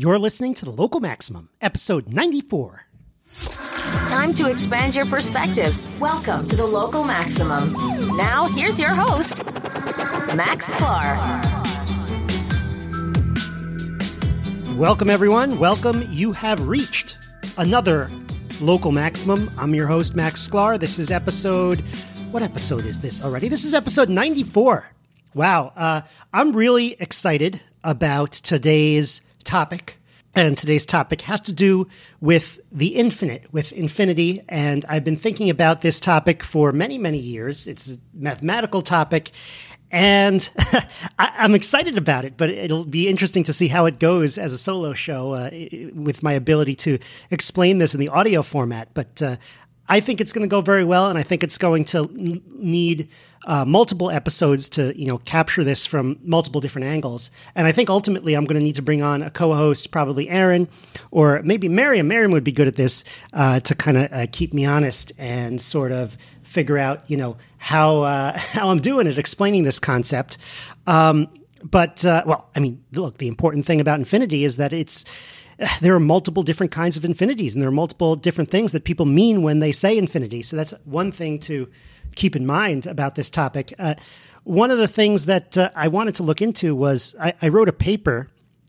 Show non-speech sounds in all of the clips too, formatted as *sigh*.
You're listening to the Local Maximum, episode 94. Time to expand your perspective. Welcome to the Local Maximum. Now, here's your host, Max Sklar. Welcome, everyone. Welcome. You have reached another Local Maximum. I'm your host, Max Sklar. This is episode. What episode is this already? This is episode 94. Wow. Uh, I'm really excited about today's topic. And today's topic has to do with the infinite, with infinity. And I've been thinking about this topic for many, many years. It's a mathematical topic. And *laughs* I, am excited about it, but it'll be interesting to see how it goes as a solo show uh, with my ability to explain this in the audio format. But uh, I think it's going to go very well, and I think it's going to need uh, multiple episodes to you know capture this from multiple different angles. And I think ultimately I'm going to need to bring on a co-host, probably Aaron, or maybe Miriam. Miriam would be good at this uh, to kind of uh, keep me honest and sort of figure out you know how uh, *laughs* how I'm doing at explaining this concept. Um, but uh, well, I mean, look, the important thing about infinity is that it's *sighs* there are multiple different kinds of infinities and there are multiple different things that people mean when they say infinity. So that's one thing to keep in mind about this topic. Uh, one of the things that uh, I wanted to look into was I, I, wrote a paper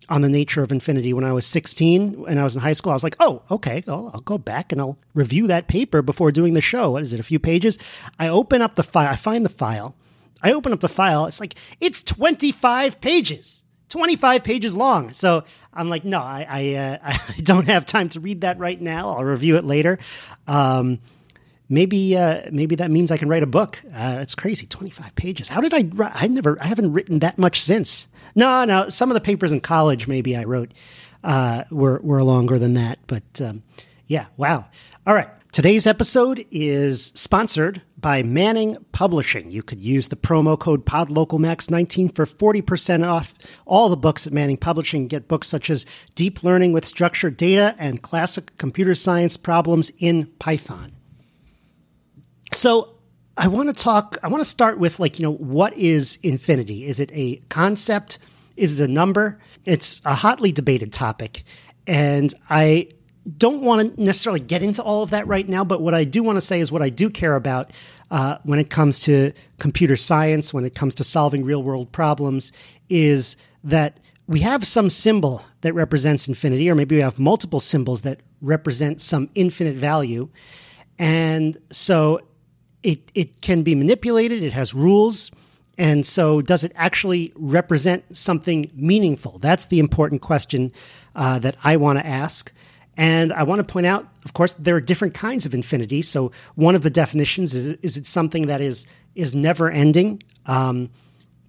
on the nature of infinity when I was 16 and I was in high school. I was like, oh, okay, I'll, I'll go back and I'll review that paper before doing the show. What is it, a few pages? I open up the file, I find the file. I open up the file. It's like, it's 25 pages. 25 pages long. So I'm like, no, I I, uh, *laughs* I, don't have time to read that right now. I'll review it later. Um, maybe uh, maybe that means I can write a book. Uh, it's crazy, 25 pages. How did I? I never. I haven't written that much since. No, no. Some of the papers in college maybe I wrote uh, were were longer than that. But um, yeah, wow. All right. Today's episode is sponsored by Manning Publishing. You could use the promo code PodLocalMax19 for 40% off all the books at Manning Publishing. Get books such as Deep Learning with Structured Data and Classic Computer Science Problems in Python. So, I want to talk, I want to start with like, you know, what is infinity? Is it a concept? Is it a number? It's a hotly debated topic. And I don't want to necessarily get into all of that right now, but what I do want to say is what I do care about uh, when it comes to computer science, when it comes to solving real world problems, is that we have some symbol that represents infinity, or maybe we have multiple symbols that represent some infinite value. And so it, it can be manipulated, it has rules. And so, does it actually represent something meaningful? That's the important question uh, that I want to ask. And I want to point out, of course, there are different kinds of infinity. So one of the definitions is is it something that is is never ending, um,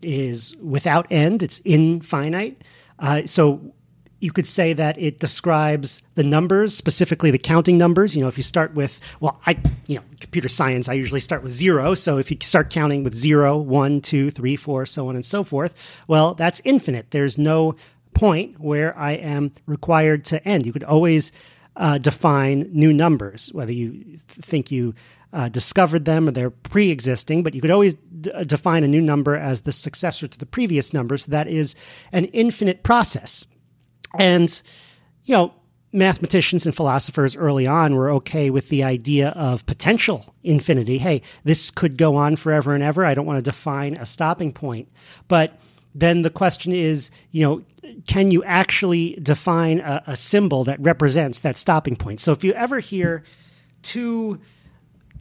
is without end, it's infinite. Uh, so you could say that it describes the numbers, specifically the counting numbers. You know, if you start with, well, I, you know, computer science, I usually start with zero. So if you start counting with zero, one, two, three, four, so on and so forth, well, that's infinite. There's no point where I am required to end. You could always uh, define new numbers, whether you think you uh, discovered them or they're pre existing, but you could always d- uh, define a new number as the successor to the previous number. So that is an infinite process. And, you know, mathematicians and philosophers early on were okay with the idea of potential infinity. Hey, this could go on forever and ever. I don't want to define a stopping point. But then the question is, you know, can you actually define a, a symbol that represents that stopping point? So if you ever hear two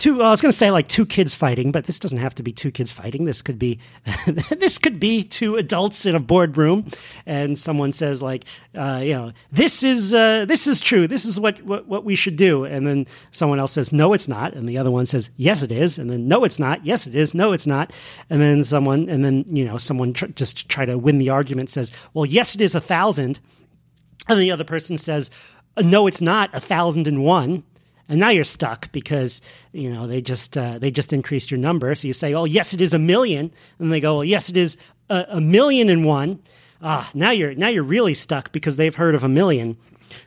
two well, I was going to say like two kids fighting, but this doesn't have to be two kids fighting. This could be *laughs* this could be two adults in a boardroom, and someone says like, uh, you know, this is uh, this is true. This is what, what what we should do, and then someone else says no, it's not, and the other one says yes, it is, and then no, it's not. Yes, it is. No, it's not, and then someone and then you know someone tr- just try to win the argument says, well, yes, it is a thousand, and the other person says. No, it's not a thousand and one and now you're stuck because you know they just uh, they just increased your number. So you say, "Oh, yes, it is a million. and they go, "Well, yes, it is a, a million and one." Ah, now you're now you're really stuck because they've heard of a million.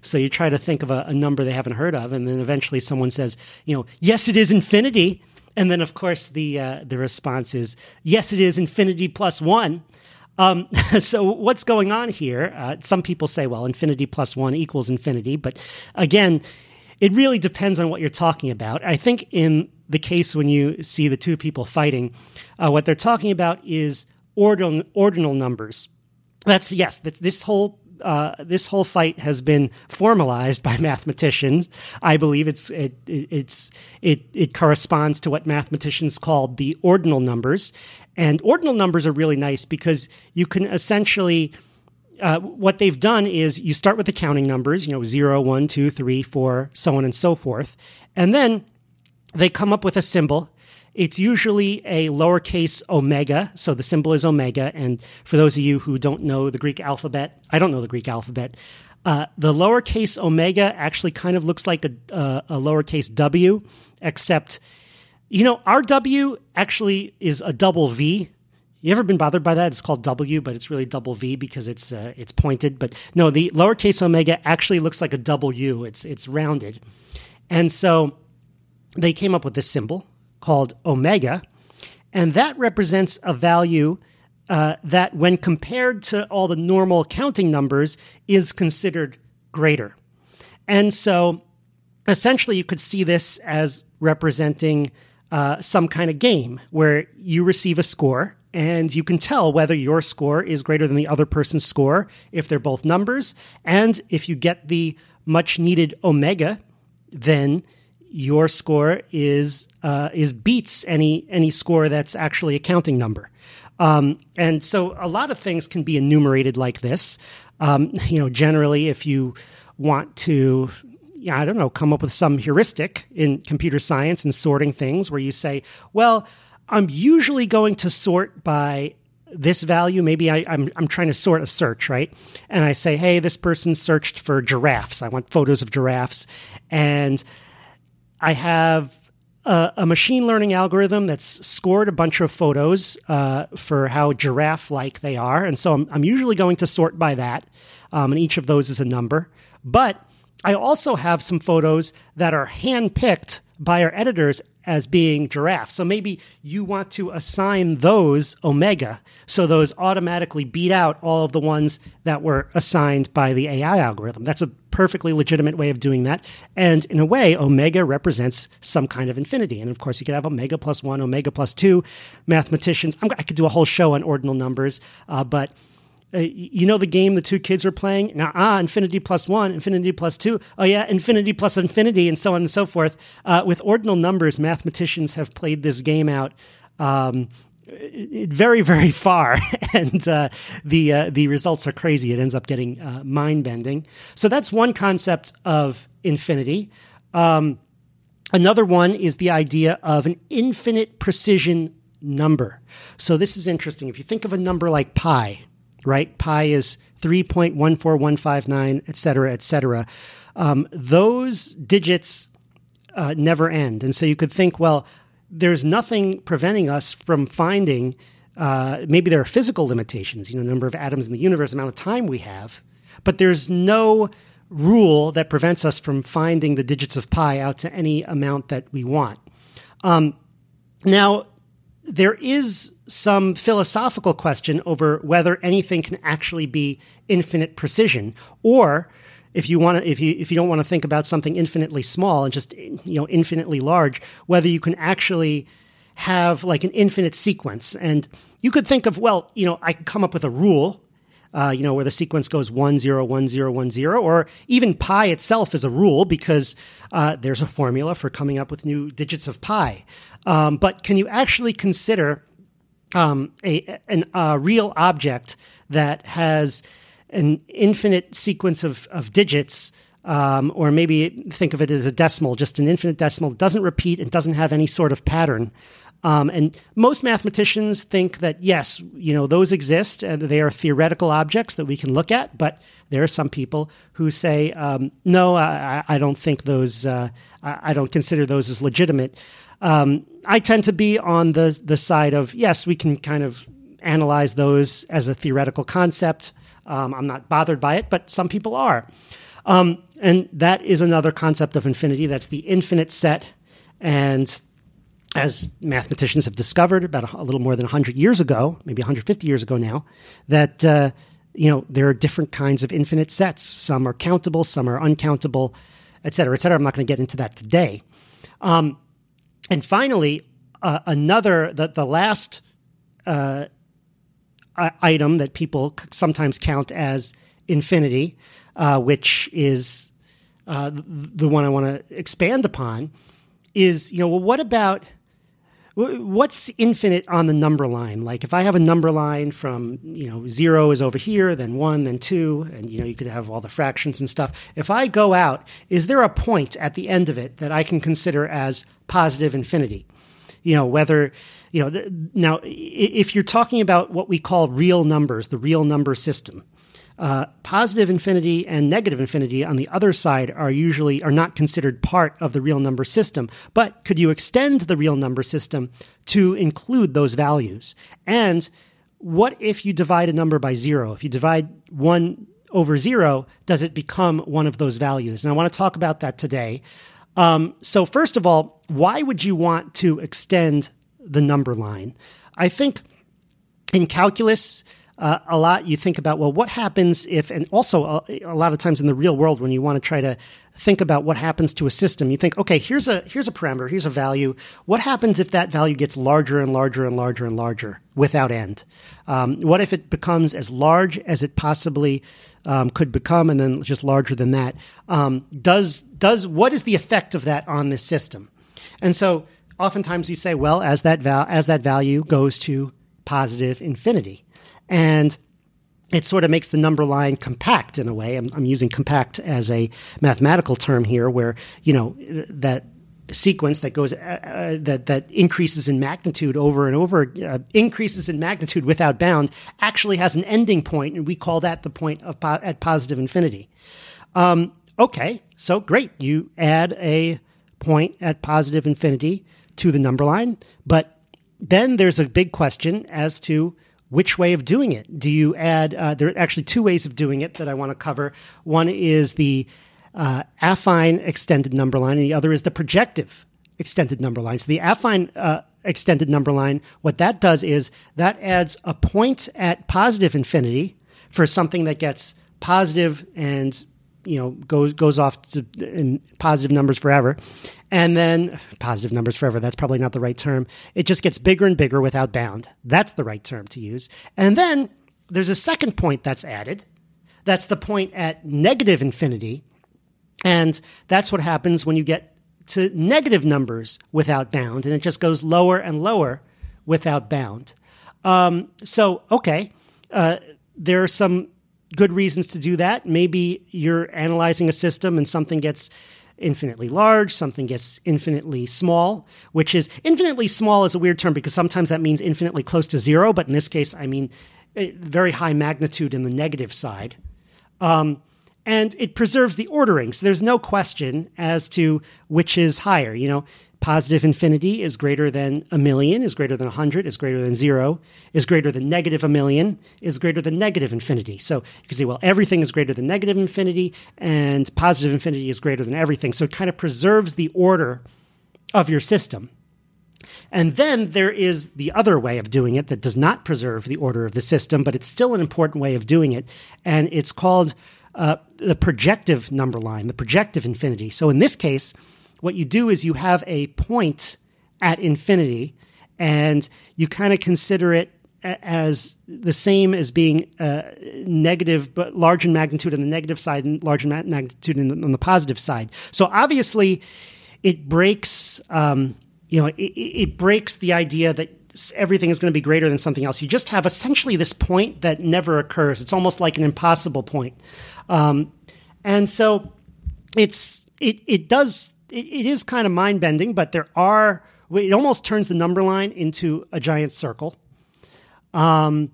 So you try to think of a, a number they haven't heard of, and then eventually someone says, "You know, yes, it is infinity." And then, of course, the uh, the response is, "Yes, it is infinity plus one." Um, *laughs* so what's going on here? Uh, some people say, well, infinity plus one equals infinity, but again, it really depends on what you're talking about. I think in the case when you see the two people fighting, uh, what they're talking about is ordinal, ordinal numbers. That's yes. That's, this whole uh, this whole fight has been formalized by *laughs* mathematicians. I believe it's it, it, it's it it corresponds to what mathematicians call the ordinal numbers, and ordinal numbers are really nice because you can essentially. Uh, what they've done is you start with the counting numbers, you know, zero, one, two, three, four, so on and so forth. And then they come up with a symbol it's usually a lowercase omega. So the symbol is omega. And for those of you who don't know the Greek alphabet, I don't know the Greek alphabet. Uh, the lowercase omega actually kind of looks like a, uh, a lowercase w, except, you know, our W actually is a double V. You ever been bothered by that? It's called W, but it's really double V because it's uh, it's pointed. But no, the lowercase omega actually looks like a W. It's it's rounded, and so they came up with this symbol called omega, and that represents a value uh, that, when compared to all the normal counting numbers, is considered greater. And so, essentially, you could see this as representing uh, some kind of game where you receive a score and you can tell whether your score is greater than the other person's score if they're both numbers. And if you get the much needed omega, then your score is uh, is beats any any score that's actually a counting number. Um, and so a lot of things can be enumerated like this. Um, you know, generally, if you want to, I don't know, come up with some heuristic in computer science and sorting things where you say, well, I'm usually going to sort by this value. Maybe I, am I'm, I'm trying to sort a search, right? And I say, hey, this person searched for giraffes. I want photos of giraffes. And I have a, a, machine learning algorithm that's scored a bunch of photos uh, for how giraffe like they are. And so I'm, I'm, usually going to sort by that. Um, and each of those is a number. But I also have some photos that are handpicked by our editors as being giraffe. So maybe you want to assign those omega. So those automatically beat out all of the ones that were assigned by the AI algorithm. That's a perfectly legitimate way of doing that. And in a way, omega represents some kind of infinity. And of course, you could have omega plus one, omega plus two. Mathematicians, i could do a whole show on ordinal numbers, uh, but uh, you know the game the two kids are playing? Now ah infinity plus one infinity plus two. Oh yeah infinity plus infinity and so on and so forth. Uh, with ordinal numbers mathematicians have played this game out um, very very *laughs* far *laughs* and uh, the uh, the results are crazy. It ends up getting uh, mind bending so that's one concept of infinity. Um, another one is the idea of an infinite precision number. So this is interesting. If you think of a number like pi right? Pi is 3.14159, et cetera, et cetera. Um, those digits uh, never end. And so you could think, well, there's nothing preventing us from finding, uh, maybe there are physical limitations, you know, number of atoms in the universe, amount of time we have, but there's no rule that prevents us from finding the digits of pi out to any amount that we want. Um, now, there is some philosophical question over whether anything can actually be infinite precision or if you want to if you if you don't want to think about something infinitely small and just you know infinitely large whether you can actually have like an infinite sequence and you could think of well you know i could come up with a rule uh, you know, where the sequence goes one zero one zero one zero, or even pi itself is a rule because uh, there's a formula for coming up with new digits of pi. Um, but can you actually consider um, a an, a real object that has an infinite sequence of, of digits, um, or maybe think of it as a decimal, just an infinite decimal, doesn't repeat and doesn't have any sort of pattern. Um, and most mathematicians think that yes, you know those exist and they are theoretical objects that we can look at. But there are some people who say um, no, I, I, don't think those. Uh, I don't consider those as legitimate. Um, I tend to be on the the side of yes, we can kind of analyze those as a theoretical concept. Um, I'm not bothered by it, but some people are. Um, and that is another concept of infinity. That's the infinite set. And as mathematicians have discovered about a, a little more than 100 years ago, maybe 150 years ago now, that uh, you know there are different kinds of infinite sets. Some are countable, some are uncountable, et cetera, et cetera. I'm not going to get into that today. Um, and finally, uh, another the the last uh, item that people sometimes count as infinity, uh, which is uh, the one I want to expand upon, is you know well, what about what's infinite on the number line? Like if i have a number line from you know zero is over here then one then two and you know you could have all the fractions and stuff. If i go out is there a point at the end of it that i can consider as positive infinity? You know whether you know now if you're talking about what we call real numbers the real number system uh, positive infinity and negative infinity on the other side are usually are not considered part of the real number system. But could you extend the real number system to include those values? And what if you divide a number by zero? If you divide one over zero, does it become one of those values? And I want to talk about that today. Um, so, first of all, why would you want to extend the number line? I think in calculus, uh, a lot you think about well what happens if and also a, a, lot of times in the real world when you want to try to think about what happens to a system you think okay here's a here's a parameter here's a value. What happens if that value gets larger and larger and larger and larger without end? Um, what if it becomes as large as it possibly um, could become and then just larger than that? Um, does does what is the effect of that on this system? And so oftentimes you say well as that val- as that value goes to positive infinity and it sort of makes the number line compact in a way. I'm, I'm, using compact as a mathematical term here, where you know that sequence that goes uh, uh, that that increases in magnitude over and over, uh, increases in magnitude without bound, actually has an ending point, and we call that the point of po- at positive infinity. Um, okay, so great, you add a point at positive infinity to the number line, but then there's a big question as to which way of doing it? Do you add, uh, there are actually two ways of doing it that I want to cover. One is the uh, affine extended number line, and the other is the projective extended number line. So the affine uh, extended number line, what that does is that adds a point at positive infinity for something that gets positive and you know goes goes off to in positive numbers forever. And then positive numbers forever that's probably not the right term. It just gets bigger and bigger without bound. That's the right term to use. And then there's a second point that's added. That's the point at negative infinity. And that's what happens when you get to negative numbers without bound. And it just goes lower and lower without bound. Um, so okay uh, there are some good reasons to do that. Maybe you're analyzing a system and something gets infinitely large, something gets infinitely small, which is infinitely small is a weird term because sometimes that means infinitely close to zero, but in this case, I mean eh, very high magnitude in the negative side. Um, and it preserves the ordering. So there's no question as to which is higher. You know, positive infinity is greater than a million, is greater than 100, is greater than zero, is greater than negative a million, is greater than negative infinity. So you can say, well, everything is greater than negative infinity, and positive infinity is greater than everything. So it kind of preserves the order of your system. And then there is the other way of doing it that does not preserve the order of the system, but it's still an important way of doing it. And it's called uh, the projective number line, the projective infinity. So in this case, what you do is you have a point at infinity and you kind of consider it as the same as being uh, negative, but large in magnitude on the negative side and large in magnitude on the positive side. So obviously, it breaks. Um, you know, it, it breaks the idea that everything is going to be greater than something else. You just have essentially this point that never occurs. It's almost like an impossible point, um, and so it's it it does it, it is kind of mind bending, but there are, it almost turns the number line into a giant circle. Um,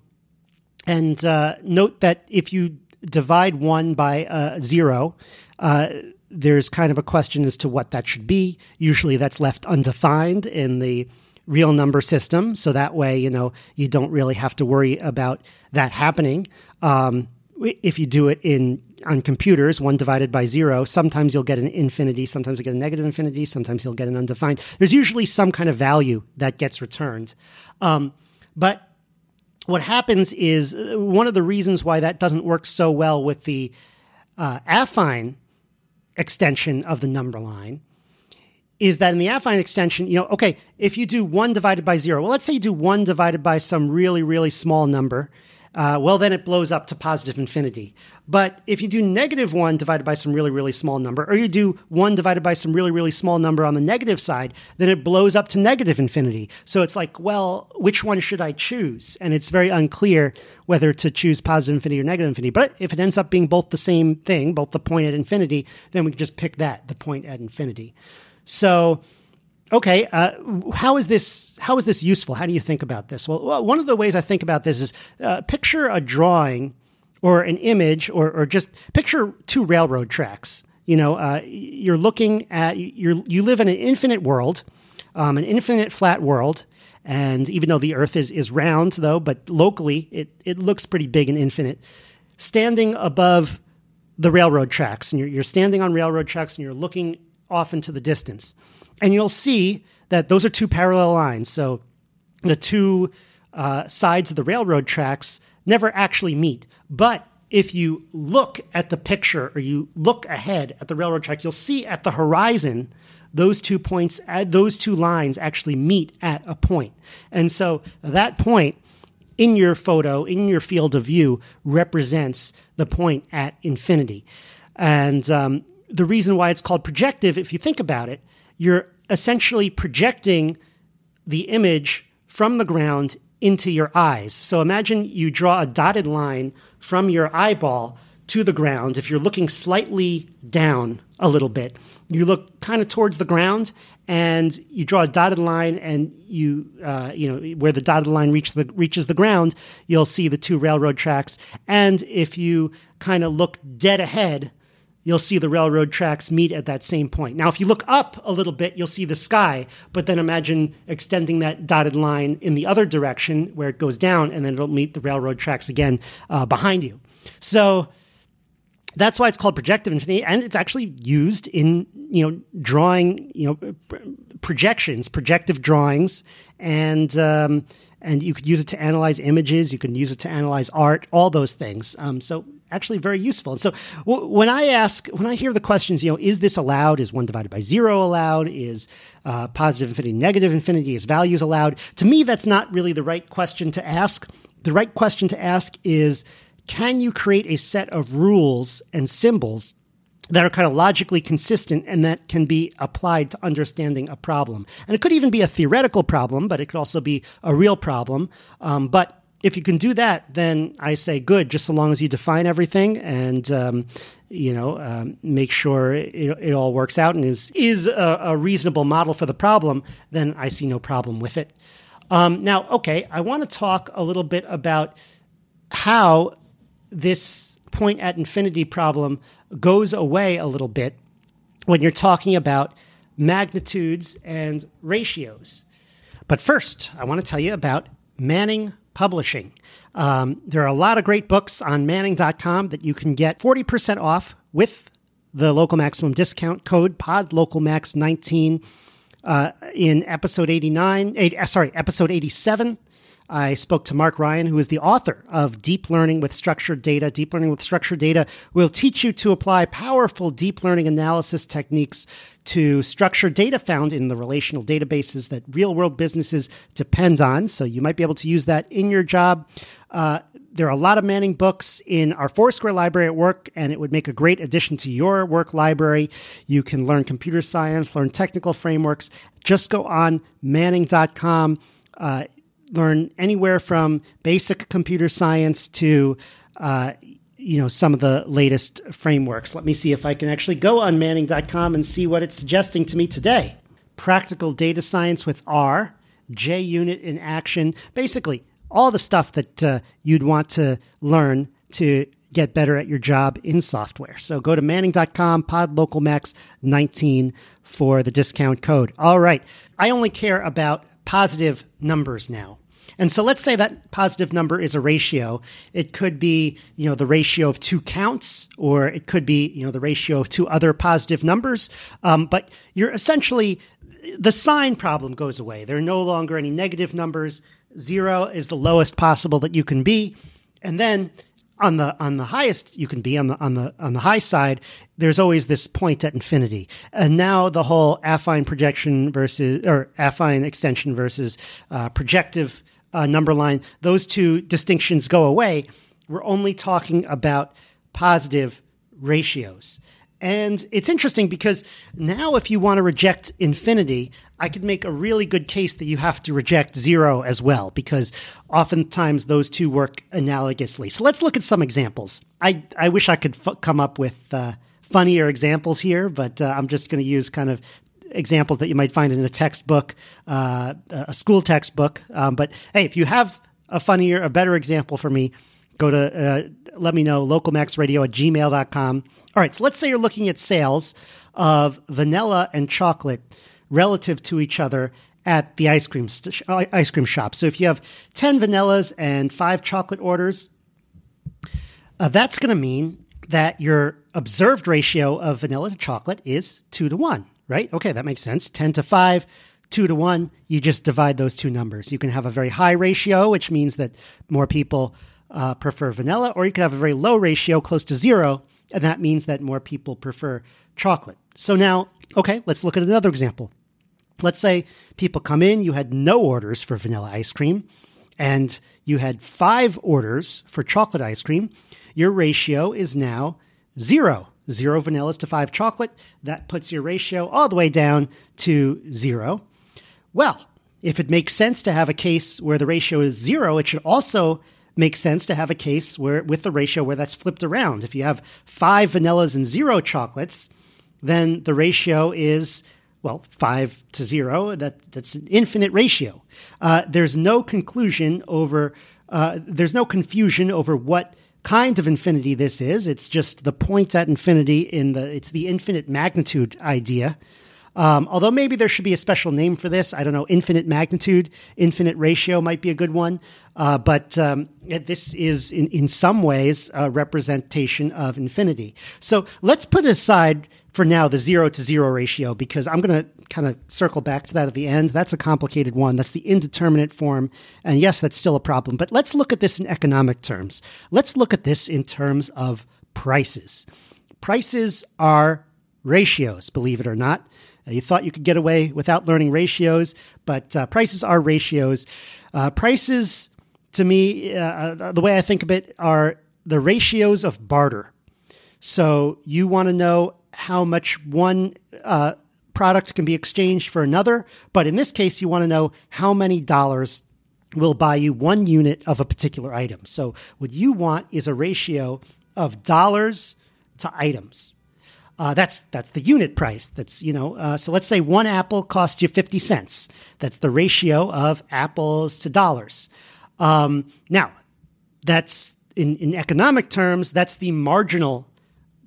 and uh, note that if you divide one by uh, zero, uh, there's kind of a question as to what that should be. Usually that's left undefined in the real number system. So that way, you know, you don't really have to worry about that happening. Um, if you do it in on computers, one divided by zero, sometimes you'll get an infinity, sometimes you'll get a negative infinity, sometimes you'll get an undefined. There's usually some kind of value that gets returned. Um, but what happens is uh, one of the reasons why that doesn't work so well with the uh, affine extension of the number line is that in the affine extension, you know, okay, if you do one divided by zero, well, let's say you do one divided by some really, really small number, uh, well, then it blows up to positive infinity. But if you do negative 1 divided by some really, really small number, or you do 1 divided by some really, really small number on the negative side, then it blows up to negative infinity. So it's like, well, which one should I choose? And it's very unclear whether to choose positive infinity or negative infinity. But if it ends up being both the same thing, both the point at infinity, then we can just pick that, the point at infinity. So okay, uh, how is this? How is this useful? How do you think about this? Well, one of the ways I think about this is uh, picture a drawing or an image, or, or just picture two railroad tracks. You know, uh, you're looking at you you live in an infinite world, um, an infinite flat world. And even though the Earth is, is round, though, but locally it, it looks pretty big and infinite. Standing above the railroad tracks, and you're, you're standing on railroad tracks and you're looking off into the distance and you'll see that those are two parallel lines. So the two uh, sides of the railroad tracks never actually meet. But if you look at the picture or you look ahead at the railroad track, you'll see at the horizon those two points, uh, those two lines actually meet at a point. And so that point in your photo, in your field of view, represents the point at infinity. And um, the reason why it's called projective, if you think about it, you're essentially projecting the image from the ground into your eyes. So imagine you draw a dotted line from your eyeball to the ground. If you're looking slightly down a little bit, you look kind of towards the ground and you draw a dotted line and you uh, you know where the dotted line reach the, reaches the ground you'll see the two railroad tracks and if you kind of look dead ahead you'll see the railroad tracks meet at that same point. Now, if you look up a little bit, you'll see the sky, but then imagine extending that dotted line in the other direction where it goes down, and then it'll meet the railroad tracks again uh, behind you. So that's why it's called projective infinity, and it's actually used in you know drawing you know projections, projective drawings, and um, and you could use it to analyze images. You can use it to analyze art, all those things. Um, so actually very useful. And so w- when I ask, when I hear the questions, you know, is this allowed? Is one divided by zero allowed? Is uh, positive infinity, negative infinity? Is values allowed? To me, that's not really the right question to ask. The right question to ask is, can you create a set of rules and symbols that are kind of logically consistent and that can be applied to understanding a problem. And it could even be a theoretical problem, but it could also be a real problem. Um, but if you can do that, then I say good, just so long as you define everything and um, you know um, make sure it, it, all works out and is is a, a, reasonable model for the problem. Then I see no problem with it. Um, now, okay, I want to talk a little bit about how this point at infinity problem goes away a little bit when you're talking about magnitudes and ratios. But first, I want to tell you about Manning Publishing. Um, there are a lot of great books on Manning.com that you can get 40% off with the local maximum discount code pod local max 19 uh, in episode 89 eight, uh, sorry episode 87 I spoke to Mark Ryan, who is the author of Deep Learning with Structured Data. Deep Learning with Structured Data will teach you to apply powerful deep learning analysis techniques to structured data found in the relational databases that real world businesses depend on. So you might be able to use that in your job. Uh, there are a lot of Manning books in our Foursquare library at work, and it would make a great addition to your work library. You can learn computer science, learn technical frameworks. Just go on manning.com. Uh, learn anywhere from basic computer science to uh, you know some of the latest frameworks. Let me see if I can actually go on Manning.com and see what it's suggesting to me today. Practical data science with R, JUnit in action, basically all the stuff that uh, you'd want to learn to get better at your job in software. So go to manning.com, podlocalmax19 for the discount code. All right. I only care about positive numbers now. And so let's say that positive number is a ratio. It could be, you know, the ratio of two counts, or it could be, you know, the ratio of two other positive numbers. Um, but you're essentially, the sign problem goes away. There are no longer any negative numbers. Zero is the lowest possible that you can be. And then on the on the highest you can be on the on the on the high side there's always this point at infinity and now the whole affine projection versus or affine extension versus uh, projective uh, number line those two distinctions go away we're only talking about positive ratios and it's interesting because now, if you want to reject infinity, I could make a really good case that you have to reject zero as well, because oftentimes those two work analogously. So let's look at some examples. I, I wish I could f- come up with uh, funnier examples here, but uh, I'm just going to use kind of examples that you might find in a textbook, uh, a school textbook. Um, but hey, if you have a funnier, a better example for me, go to uh, let me know localmaxradio at gmail.com all right, so let's say you're looking at sales of vanilla and chocolate relative to each other at the ice cream st- uh, ice cream shop. So if you have 10 vanillas and 5 chocolate orders, uh, that's going to mean that your observed ratio of vanilla to chocolate is 2 to 1, right? Okay, that makes sense. 10 to 5, 2 to 1, you just divide those two numbers. You can have a very high ratio, which means that more people uh, prefer vanilla, or you can have a very low ratio, close to 0, and that means that more people prefer chocolate. So now, okay, let's look at another example. Let's say people come in, you had no orders for vanilla ice cream, and you had five orders for chocolate ice cream. Your ratio is now zero. Zero vanillas to five chocolate. That puts your ratio all the way down to zero. Well, if it makes sense to have a case where the ratio is zero, it should also make sense to have a case where with the ratio where that's flipped around. If you have five vanillas and zero chocolates, then the ratio is well five to zero. That that's an infinite ratio. Uh, there's no conclusion over. Uh, there's no confusion over what kind of infinity this is. It's just the point at infinity in the. It's the infinite magnitude idea. Um, although maybe there should be a special name for this. I don't know. Infinite magnitude, infinite ratio might be a good one. Uh, but um, this is, in, in some ways, a representation of infinity. So let's put aside for now the zero to zero ratio because I'm going to kind of circle back to that at the end. That's a complicated one. That's the indeterminate form. And yes, that's still a problem. But let's look at this in economic terms. Let's look at this in terms of prices. Prices are ratios, believe it or not. Uh, you thought you could get away without learning ratios, but uh, prices are ratios. Uh, prices, to me, uh, uh, the way I think of it, are the ratios of barter. So you want to know how much one uh, product can be exchanged for another, but in this case, you want to know how many dollars will buy you one unit of a particular item. So what you want is a ratio of dollars to items. Uh, that's that's the unit price. That's you know. Uh, so let's say one apple costs you fifty cents. That's the ratio of apples to dollars. Um, now, that's in in economic terms. That's the marginal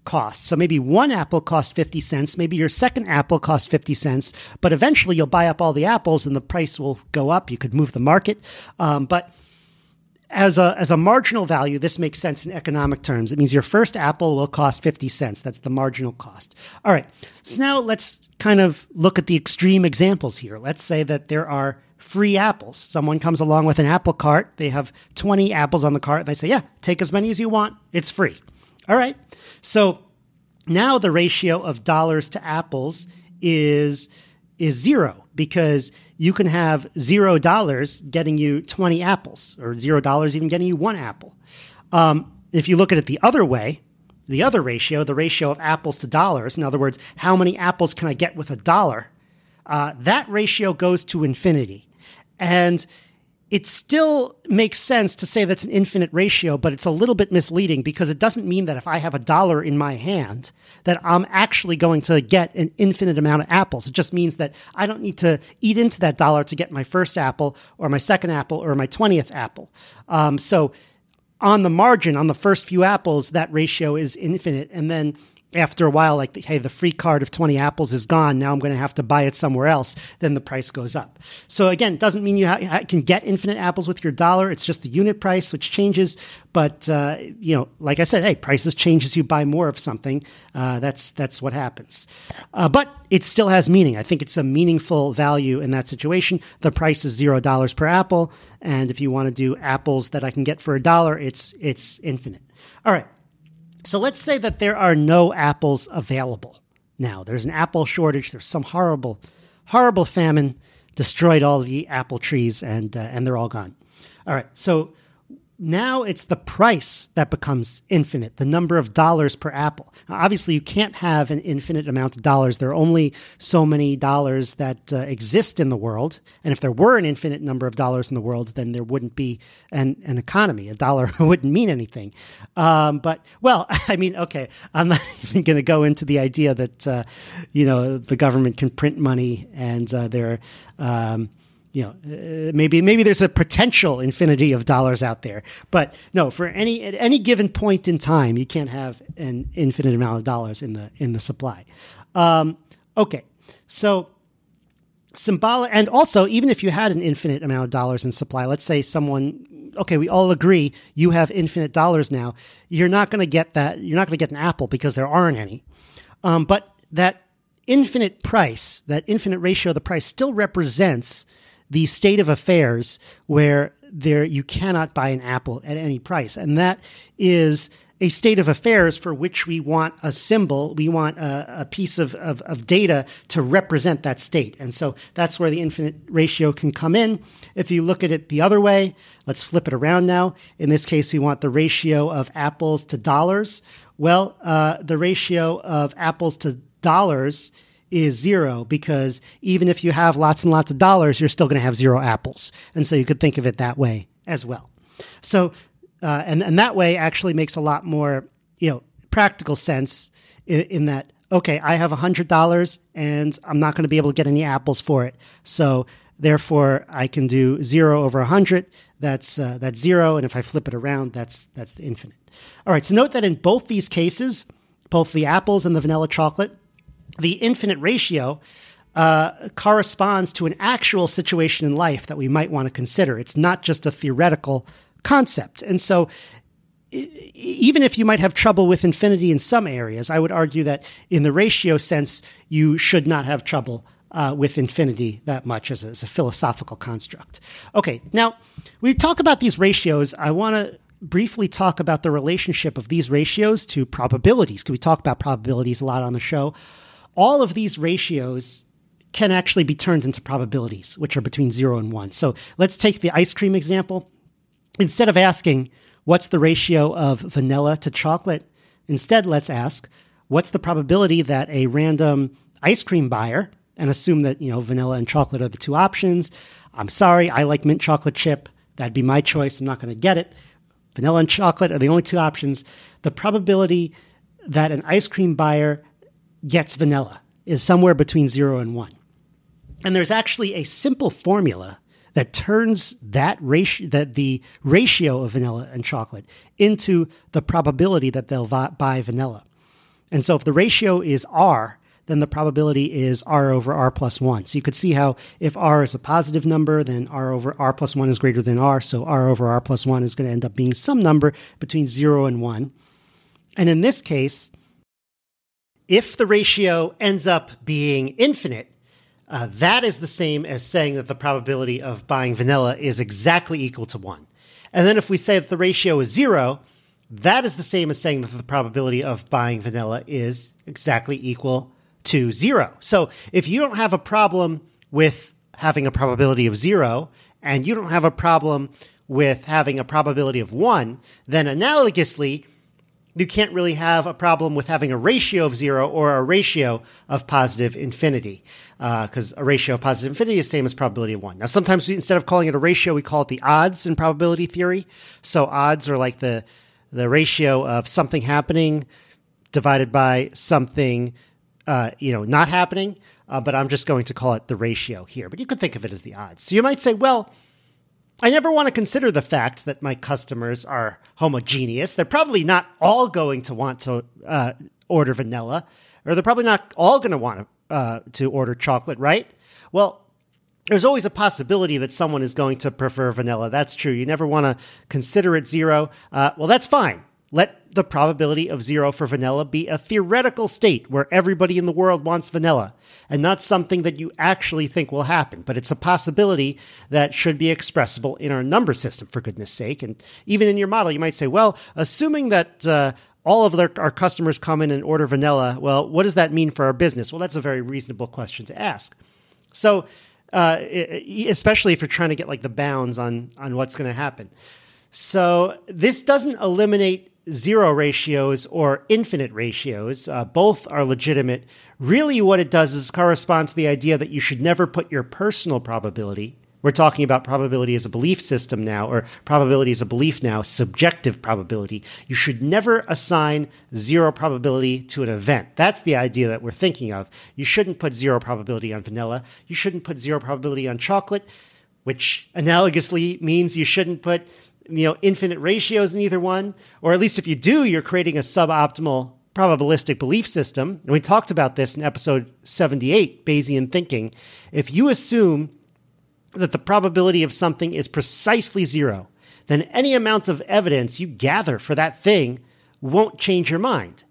cost. So maybe one apple costs 50 cents, maybe your second apple costs 50 cents, but eventually you'll buy up all the apples and the price will go up. You could move the market. Um, but as a as a marginal value, this makes sense in economic terms. It means your first apple will cost 50 cents. That's the marginal cost. All right. So now let's kind of look at the extreme examples here. Let's say that there are free apples. Someone comes along with an apple cart. They have 20 apples on the cart. They say, "Yeah, take as many as you want. It's free." All right. So now the ratio of dollars to apples is is zero because you can have zero dollars getting you 20 apples or zero dollars even getting you one apple. Um, if you look at it the other way, the other ratio, the ratio of apples to dollars, in other words, how many apples can I get with a dollar? Uh, that ratio goes to infinity. And it still makes sense to say that's an infinite ratio, but it's a little bit misleading because it doesn't mean that if I have a dollar in my hand, that I'm actually going to get an infinite amount of apples. It just means that I don't need to eat into that dollar to get my first apple or my second apple or my 20th apple. Um, so on the margin, on the first few apples, that ratio is infinite. And then after a while, like, hey, the free card of 20 apples is gone. Now I'm going to have to buy it somewhere else. Then the price goes up. So again, it doesn't mean you ha- can get infinite apples with your dollar. It's just the unit price, which changes. But, uh, you know, like I said, hey, prices change as you buy more of something. Uh, that's, that's what happens. Uh, but it still has meaning. I think it's a meaningful value in that situation. The price is zero dollars per apple. And if you want to do apples that I can get for a dollar, it's, it's infinite. All right. So let's say that there are no apples available now. There's an apple shortage. There's some horrible, horrible famine destroyed all the apple trees, and uh, and they're all gone. All right. So now it's the price that becomes infinite, the number of dollars per apple. Now, obviously, you can't have an infinite amount of dollars. There are only so many dollars that uh, exist in the world. And if there were an infinite number of dollars in the world, then there wouldn't be an, an economy. A dollar *laughs* wouldn't mean anything. Um, but, well, *laughs* I mean, okay, I'm not *laughs* even going to go into the idea that, uh, you know, the government can print money and uh, there um, you know, uh, maybe maybe there's a potential infinity of dollars out there, but no, for any at any given point in time, you can't have an infinite amount of dollars in the in the supply. Um, okay, so symbolic, and also even if you had an infinite amount of dollars in supply, let's say someone, okay, we all agree you have infinite dollars now, you're not going to get that. You're not going to get an apple because there aren't any. Um, but that infinite price, that infinite ratio of the price, still represents the state of affairs where there you cannot buy an apple at any price, and that is a state of affairs for which we want a symbol, we want a, a piece of, of, of, data to represent that state. And so that's where the infinite ratio can come in. If you look at it the other way, let's flip it around now. In this case, we want the ratio of apples to dollars. Well, uh, the ratio of apples to dollars is zero because even if you have lots and lots of dollars, you're still going to have zero apples. And so you could think of it that way as well. So, uh, and, and that way actually makes a lot more, you know, practical sense in, in that, okay, I have $100 and I'm not going to be able to get any apples for it. So therefore I can do zero over 100. That's, uh, that's zero. And if I flip it around, that's, that's the infinite. All right. So note that in both these cases, both the apples and the vanilla chocolate, the infinite ratio uh, corresponds to an actual situation in life that we might want to consider. It's not just a theoretical concept. And so, even if you might have trouble with infinity in some areas, I would argue that in the ratio sense, you should not have trouble uh, with infinity that much as a, as a philosophical construct. Okay, now we talk about these ratios. I want to briefly talk about the relationship of these ratios to probabilities. Because we talk about probabilities a lot on the show all of these ratios can actually be turned into probabilities, which are between zero and one. So let's take the ice cream example. Instead of asking, what's the ratio of vanilla to chocolate? Instead, let's ask, what's the probability that a random ice cream buyer, and assume that, you know, vanilla and chocolate are the two options. I'm sorry, I like mint chocolate chip. That'd be my choice. I'm not going to get it. Vanilla and chocolate are the only two options. The probability that an ice cream buyer gets vanilla is somewhere between zero and one. And there's actually a simple formula that turns that ratio, that the ratio of vanilla and chocolate into the probability that they'll buy vanilla. And so if the ratio is R, then the probability is R over R plus one. So you could see how if R is a positive number, then R over R plus one is greater than R. So R over R plus one is going to end up being some number between zero and one. And in this case, if the ratio ends up being infinite, uh, that is the same as saying that the probability of buying vanilla is exactly equal to one. And then if we say that the ratio is zero, that is the same as saying that the probability of buying vanilla is exactly equal to zero. So if you don't have a problem with having a probability of zero and you don't have a problem with having a probability of one, then analogously, you can't really have a problem with having a ratio of zero or a ratio of positive infinity, because uh, a ratio of positive infinity is the same as probability of one. Now, sometimes we, instead of calling it a ratio, we call it the odds in probability theory. So odds are like the the ratio of something happening divided by something, uh, you know, not happening. Uh, but I'm just going to call it the ratio here. But you could think of it as the odds. So you might say, well, I never want to consider the fact that my customers are homogeneous. They're probably not all going to want to uh, order vanilla, or they're probably not all going to want uh, to order chocolate, right? Well, there's always a possibility that someone is going to prefer vanilla. That's true. You never want to consider it zero. Uh, well, that's fine. Let the probability of zero for vanilla be a theoretical state where everybody in the world wants vanilla and not something that you actually think will happen. But it's a possibility that should be expressible in our number system, for goodness sake. And even in your model, you might say, well, assuming that uh, all of their, our customers come in and order vanilla, well, what does that mean for our business? Well, that's a very reasonable question to ask. So, uh, especially if you're trying to get like the bounds on on what's going to happen. So this doesn't eliminate zero ratios or infinite ratios. Uh, both are legitimate. Really, what it does is correspond to the idea that you should never put your personal probability. We're talking about probability as a belief system now, or probability as a belief now, subjective probability. You should never assign zero probability to an event. That's the idea that we're thinking of. You shouldn't put zero probability on vanilla. You shouldn't put zero probability on chocolate, which analogously means you shouldn't put you know infinite ratios in either one or at least if you do you're creating a suboptimal probabilistic belief system. And we talked about this in episode 78 bayesian thinking. If you assume that the probability of something is precisely zero then any amount of evidence you gather for that thing won't change your mind.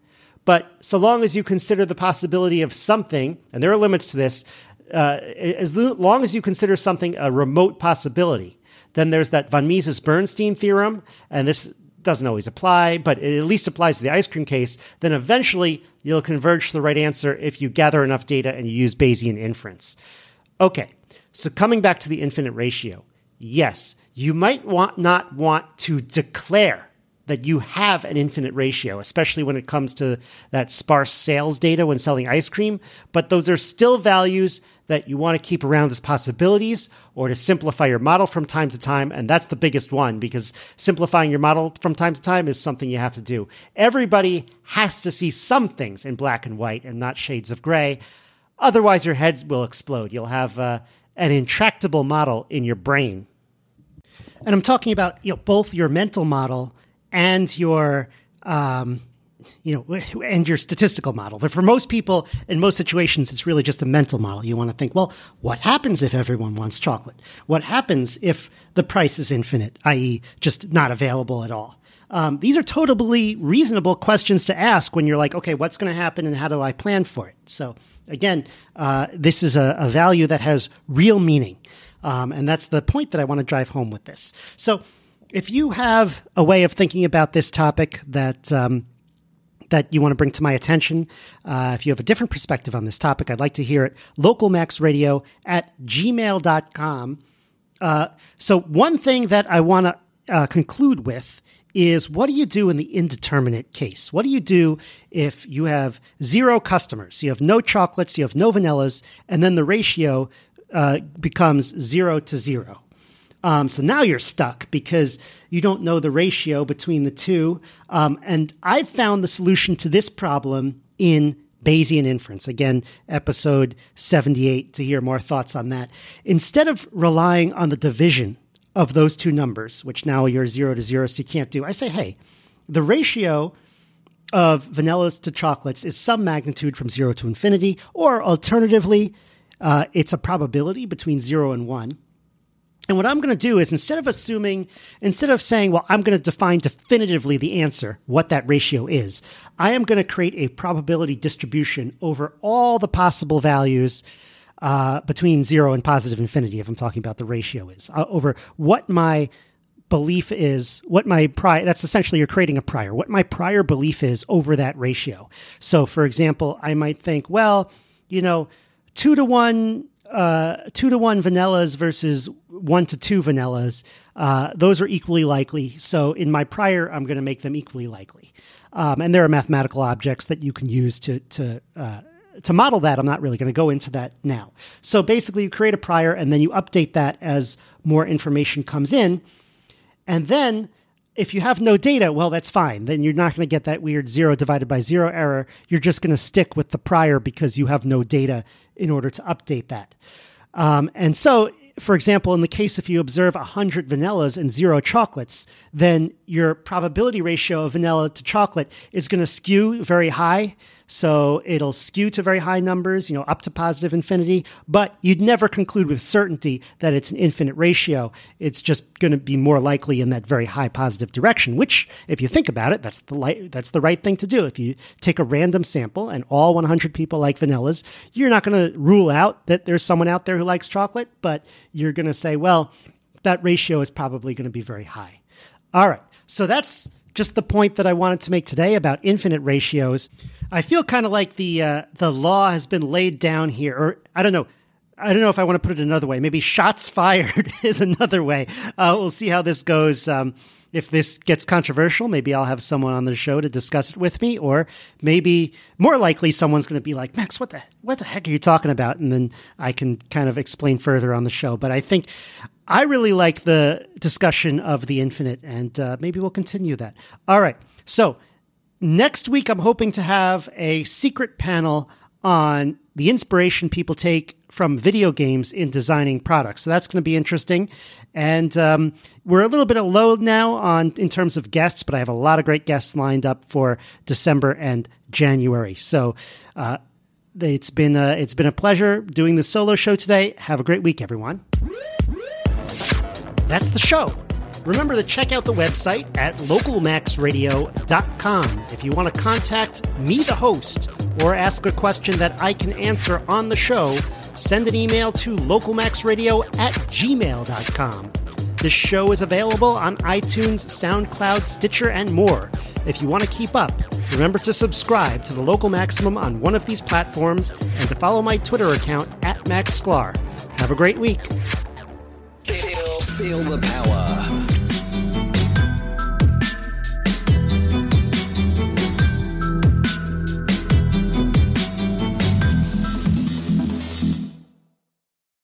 But so long as you consider the possibility of something and there are limits to this uh, as long as you consider something a remote possibility then there's that von Mises Bernstein theorem, and this doesn't always apply, but it at least applies to the ice cream case. Then eventually you'll converge to the right answer if you gather enough data and you use Bayesian inference. Okay, so coming back to the infinite ratio, yes, you might want not want to declare that you have an infinite ratio, especially when it comes to that sparse sales data when selling ice cream. But those are still values that you want to keep around as possibilities or to simplify your model from time to time. And that's the biggest one because simplifying your model from time to time is something you have to do. Everybody has to see some things in black and white and not shades of gray. Otherwise, your head will explode. You'll have uh, an intractable model in your brain. And I'm talking about you know, both your mental model and your um, you know and your statistical model. But for most people in most situations it's really just a mental model. You want to think well what happens if everyone wants chocolate? What happens if the price is infinite i.e just not available at all? Um, these are totally reasonable questions to ask when you're like okay what's going to happen and how do i plan for it? So again uh, this is a, a, value that has real meaning. Um, and that's the point that i want to drive home with this. So if you have a way of thinking about this topic that um, that you want to bring to my attention, uh, if you have a different perspective on this topic, I'd like to hear it. Localmaxradio at gmail.com. Uh, so, one thing that I want to uh, conclude with is what do you do in the indeterminate case? What do you do if you have zero customers? You have no chocolates, you have no vanillas, and then the ratio uh, becomes zero to zero. Um, so now you're stuck because you don't know the ratio between the two. Um, and I've found the solution to this problem in Bayesian inference. Again, episode 78 to hear more thoughts on that. Instead of relying on the division of those two numbers, which now you're zero to zero, so you can't do, I say, hey, the ratio of vanillas to chocolates is some magnitude from zero to infinity, or alternatively, uh, it's a probability between zero and one. And what I'm going to do is instead of assuming, instead of saying, well, I'm going to define definitively the answer, what that ratio is, I am going to create a probability distribution over all the possible values uh, between zero and positive infinity, if I'm talking about the ratio is, uh, over what my belief is, what my prior, that's essentially you're creating a prior, what my prior belief is over that ratio. So, for example, I might think, well, you know, two to one uh, two to one vanillas versus one to two vanillas, uh, those are equally likely. So in my prior, I'm going to make them equally likely. Um, and there are mathematical objects that you can use to to uh, to model that. I'm not really going to go into that now. So basically, you create a prior and then you update that as more information comes in, and then if you have no data, well, that's fine. Then you're not going to get that weird zero divided by zero error. You're just going to stick with the prior because you have no data in order to update that. Um, and so for example, in the case if you observe 100 vanillas and zero chocolates, then your probability ratio of vanilla to chocolate is going to skew very high. So it'll skew to very high numbers, you know, up to positive infinity, but you'd never conclude with certainty that it's an infinite ratio. It's just going to be more likely in that very high positive direction, which if you think about it, that's the li- that's the right thing to do. If you take a random sample and all 100 people like vanillas, you're not going to rule out that there's someone out there who likes chocolate, but you're going to say, well, that ratio is probably going to be very high. All right. So that's just the point that I wanted to make today about infinite ratios. I feel kind of like the uh, the law has been laid down here, or I don't know. I don't know if I want to put it another way. Maybe shots *laughs* fired is another way. Uh, we'll see how this goes. Um, if this gets controversial, maybe I'll have someone on the show to discuss it with me, or maybe more likely someone's going to be like, Max, what the what the heck are you talking about? And then I can kind of explain further on the show. But I think I really like the discussion of the infinite, and uh, maybe we'll continue that. All right. So next week, I'm hoping to have a secret panel on the inspiration people take from video games in designing products. So that's going to be interesting. And um, we're a little bit low now on in terms of guests, but I have a lot of great guests lined up for December and January. So uh, it's been a, it's been a pleasure doing the solo show today. Have a great week, everyone. That's the show. Remember to check out the website at localmaxradio.com if you want to contact me, the host, or ask a question that I can answer on the show. Send an email to localmaxradio at gmail.com. This show is available on iTunes, SoundCloud, Stitcher, and more. If you want to keep up, remember to subscribe to the Local Maximum on one of these platforms and to follow my Twitter account at Max Sklar. Have a great week. Feel, feel the power.